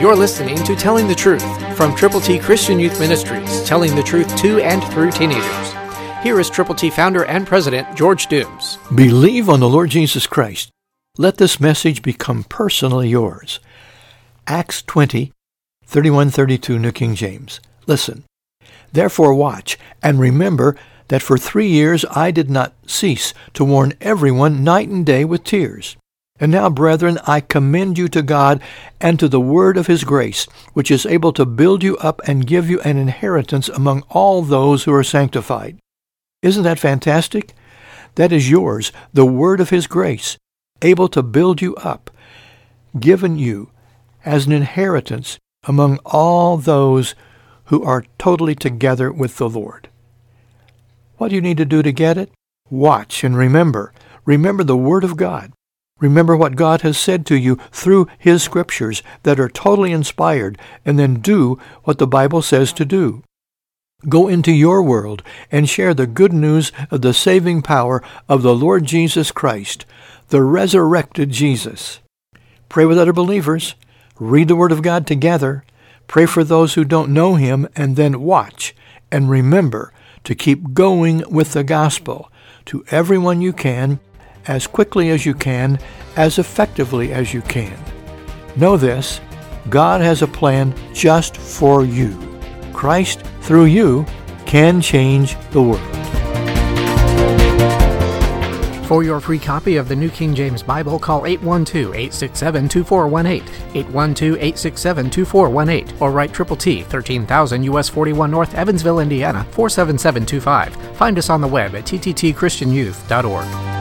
You're listening to Telling the Truth from Triple T Christian Youth Ministries, telling the truth to and through teenagers. Here is Triple T founder and president George Dooms. Believe on the Lord Jesus Christ. Let this message become personally yours. Acts 20, 31 32, New King James. Listen. Therefore watch, and remember that for three years I did not cease to warn everyone night and day with tears. And now, brethren, I commend you to God and to the word of his grace, which is able to build you up and give you an inheritance among all those who are sanctified. Isn't that fantastic? That is yours, the word of his grace, able to build you up, given you as an inheritance among all those who are totally together with the Lord. What do you need to do to get it? Watch and remember. Remember the Word of God. Remember what God has said to you through His Scriptures that are totally inspired, and then do what the Bible says to do. Go into your world and share the good news of the saving power of the Lord Jesus Christ, the resurrected Jesus. Pray with other believers. Read the Word of God together. Pray for those who don't know Him, and then watch and remember to keep going with the gospel to everyone you can, as quickly as you can, as effectively as you can. Know this, God has a plan just for you. Christ, through you, can change the world. For your free copy of the New King James Bible, call 812-867-2418, 812-867-2418, or write Triple T, 13000 US 41 North, Evansville, Indiana, 47725. Find us on the web at tttchristianyouth.org.